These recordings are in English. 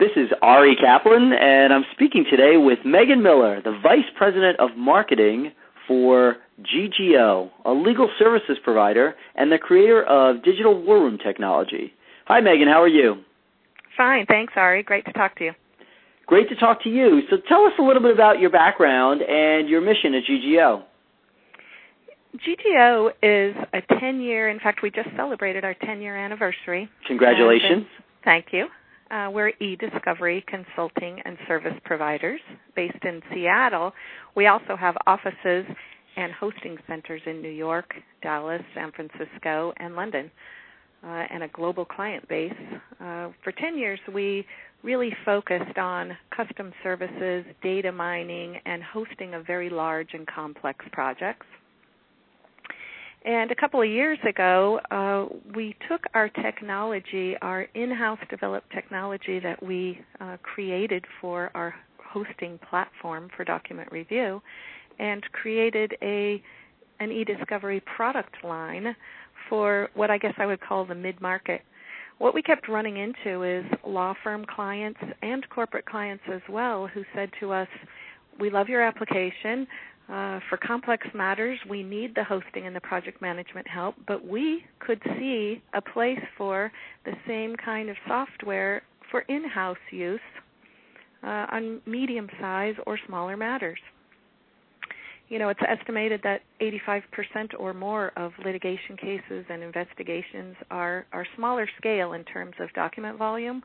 This is Ari Kaplan, and I'm speaking today with Megan Miller, the Vice President of Marketing for GGO, a legal services provider and the creator of digital war room technology. Hi, Megan. How are you? Fine. Thanks, Ari. Great to talk to you. Great to talk to you. So tell us a little bit about your background and your mission at GGO. GGO is a 10 year, in fact, we just celebrated our 10 year anniversary. Congratulations. Thank you. Uh, we're e-discovery consulting and service providers based in Seattle. We also have offices and hosting centers in New York, Dallas, San Francisco, and London, uh, and a global client base. Uh, for 10 years, we really focused on custom services, data mining, and hosting of very large and complex projects. And a couple of years ago, uh, we took our technology, our in-house developed technology that we uh, created for our hosting platform for document review, and created a an e-discovery product line for what I guess I would call the mid-market. What we kept running into is law firm clients and corporate clients as well who said to us, "We love your application. Uh, for complex matters, we need the hosting and the project management help, but we could see a place for the same kind of software for in house use uh, on medium size or smaller matters. You know, it's estimated that 85% or more of litigation cases and investigations are, are smaller scale in terms of document volume,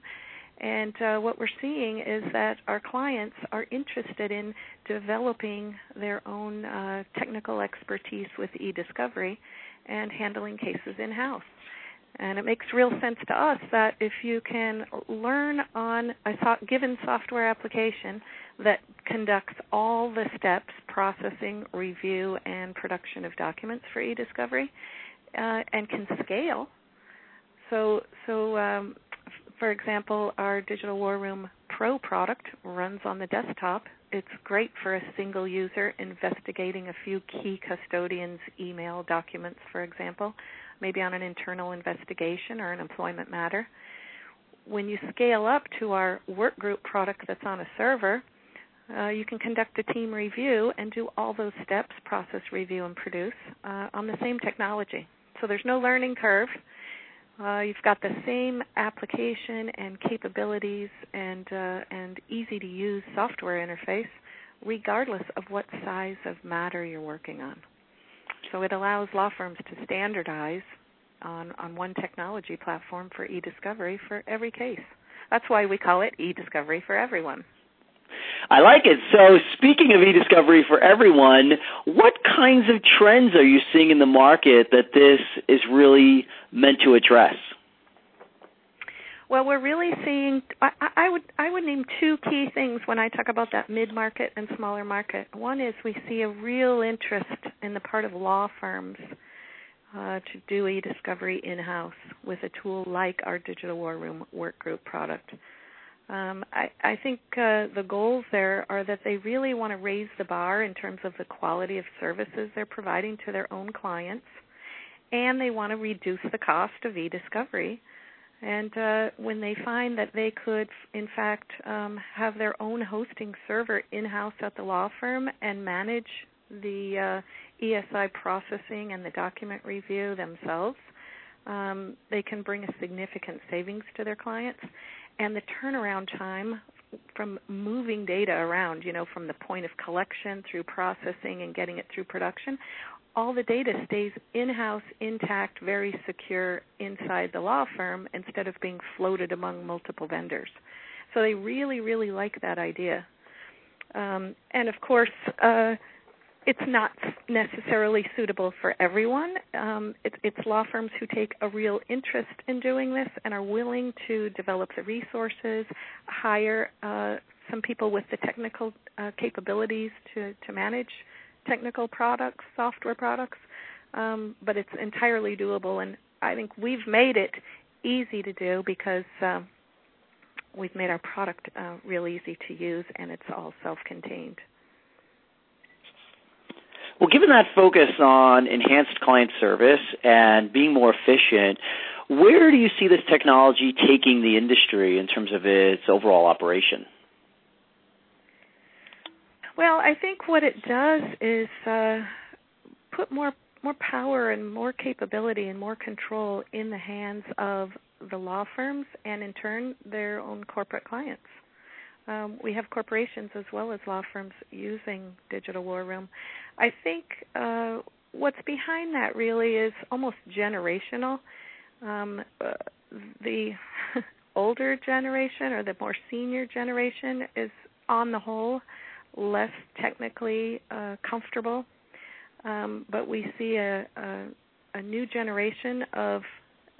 and uh, what we're seeing is that our clients are interested in developing their own uh, technical expertise with e-discovery and handling cases in house. And it makes real sense to us that if you can learn on a given software application that conducts all the steps processing, review, and production of documents for e-discovery, uh, and can scale. So, so um, for example, our Digital War Room Pro product runs on the desktop. It's great for a single user investigating a few key custodians' email documents, for example, maybe on an internal investigation or an employment matter. When you scale up to our workgroup product that's on a server, uh, you can conduct a team review and do all those steps, process, review, and produce uh, on the same technology. So there's no learning curve. Uh, you've got the same application and capabilities and uh, and easy to use software interface, regardless of what size of matter you're working on. So it allows law firms to standardize on on one technology platform for e-discovery for every case. That's why we call it e-discovery for everyone. I like it. So, speaking of e-discovery for everyone, what kinds of trends are you seeing in the market that this is really meant to address? Well, we're really seeing. I, I would I would name two key things when I talk about that mid market and smaller market. One is we see a real interest in the part of law firms uh, to do e-discovery in-house with a tool like our Digital War Room Workgroup product. Um, I, I, think uh, the goals there are that they really want to raise the bar in terms of the quality of services they're providing to their own clients, and they want to reduce the cost of e-discovery. And uh, when they find that they could, in fact, um, have their own hosting server in-house at the law firm and manage the uh, ESI processing and the document review themselves, um, they can bring a significant savings to their clients and the turnaround time from moving data around, you know, from the point of collection through processing and getting it through production, all the data stays in-house, intact, very secure inside the law firm instead of being floated among multiple vendors. So they really, really like that idea. Um, and of course, uh, it's not necessarily suitable for everyone. Um, it, it's law firms who take a real interest in doing this and are willing to develop the resources, hire uh, some people with the technical uh, capabilities to, to manage technical products, software products. Um, but it's entirely doable, and I think we've made it easy to do because uh, we've made our product uh, real easy to use, and it's all self-contained. Well, given that focus on enhanced client service and being more efficient, Where do you see this technology taking the industry in terms of its overall operation? Well, I think what it does is uh, put more more power and more capability and more control in the hands of the law firms and in turn their own corporate clients. Um, we have corporations as well as law firms using Digital War Room. I think uh, what's behind that really is almost generational. Um, uh, the older generation or the more senior generation is, on the whole, less technically uh, comfortable. Um, but we see a, a, a, new generation of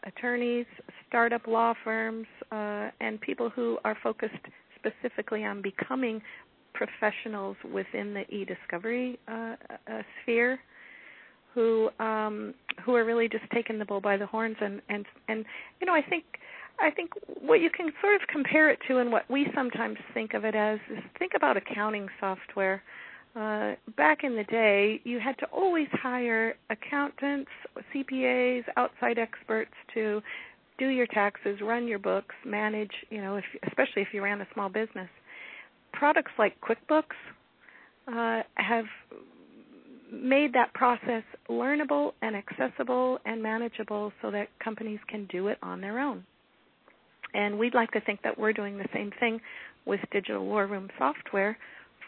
attorneys, startup law firms, uh, and people who are focused specifically on becoming professionals within the e-discovery uh, uh, sphere who um, who are really just taking the bull by the horns and and and you know I think I think what you can sort of compare it to and what we sometimes think of it as is think about accounting software. Uh, back in the day, you had to always hire accountants, CPAs, outside experts to do your taxes, run your books, manage, you know, if, especially if you ran a small business. Products like QuickBooks uh, have made that process learnable and accessible and manageable so that companies can do it on their own. And we'd like to think that we're doing the same thing with Digital War Room software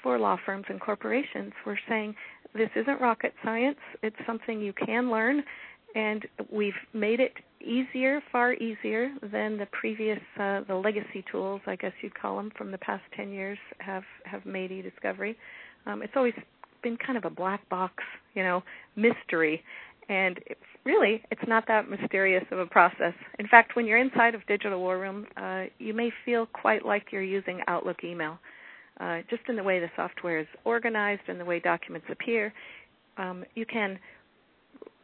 for law firms and corporations. We're saying this isn't rocket science, it's something you can learn, and we've made it easier, far easier than the previous, uh, the legacy tools, I guess you'd call them, from the past 10 years have, have made e-discovery. Um, it's always been kind of a black box, you know, mystery. And it's really, it's not that mysterious of a process. In fact, when you're inside of Digital War Room, uh, you may feel quite like you're using Outlook email. Uh, just in the way the software is organized and the way documents appear, um, you can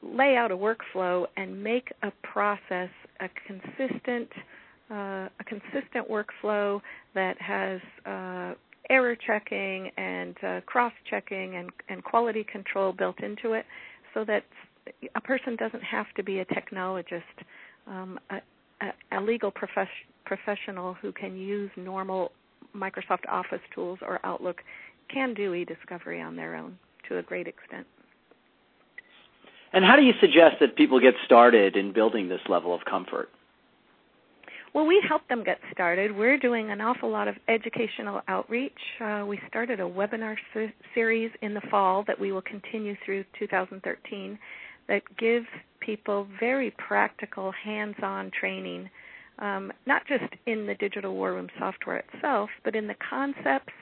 lay out a workflow and make a process a consistent uh, a consistent workflow that has uh, error checking and uh, cross checking and, and quality control built into it so that a person doesn't have to be a technologist. Um, a, a, a, legal profes- professional who can use normal Microsoft Office tools or Outlook can do e-discovery on their own to a great extent. And how do you suggest that people get started in building this level of comfort? Well, we help them get started. We're doing an awful lot of educational outreach. Uh, we started a webinar se- series in the fall that we will continue through 2013 that gives people very practical, hands on training, um, not just in the digital war room software itself, but in the concepts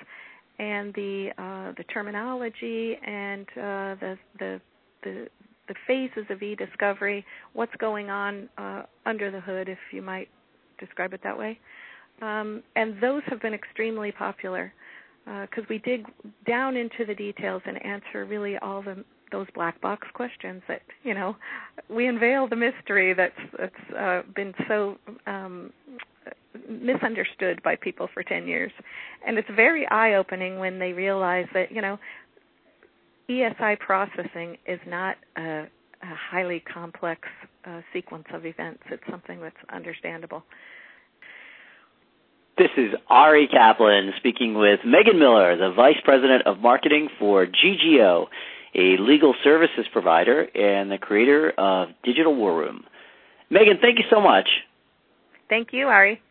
and the uh, the terminology and uh, the, the the the phases of e-discovery, what's going on uh, under the hood, if you might describe it that way. Um, and those have been extremely popular because uh, we dig down into the details and answer really all the those black box questions that you know we unveil the mystery that's that's uh, been so um, misunderstood by people for 10 years and it's very eye opening when they realize that you know ESI processing is not a, a highly complex uh, sequence of events it's something that's understandable this is Ari Kaplan speaking with Megan Miller, the Vice President of Marketing for GGO, a legal services provider and the creator of Digital War Room. Megan, thank you so much. Thank you, Ari.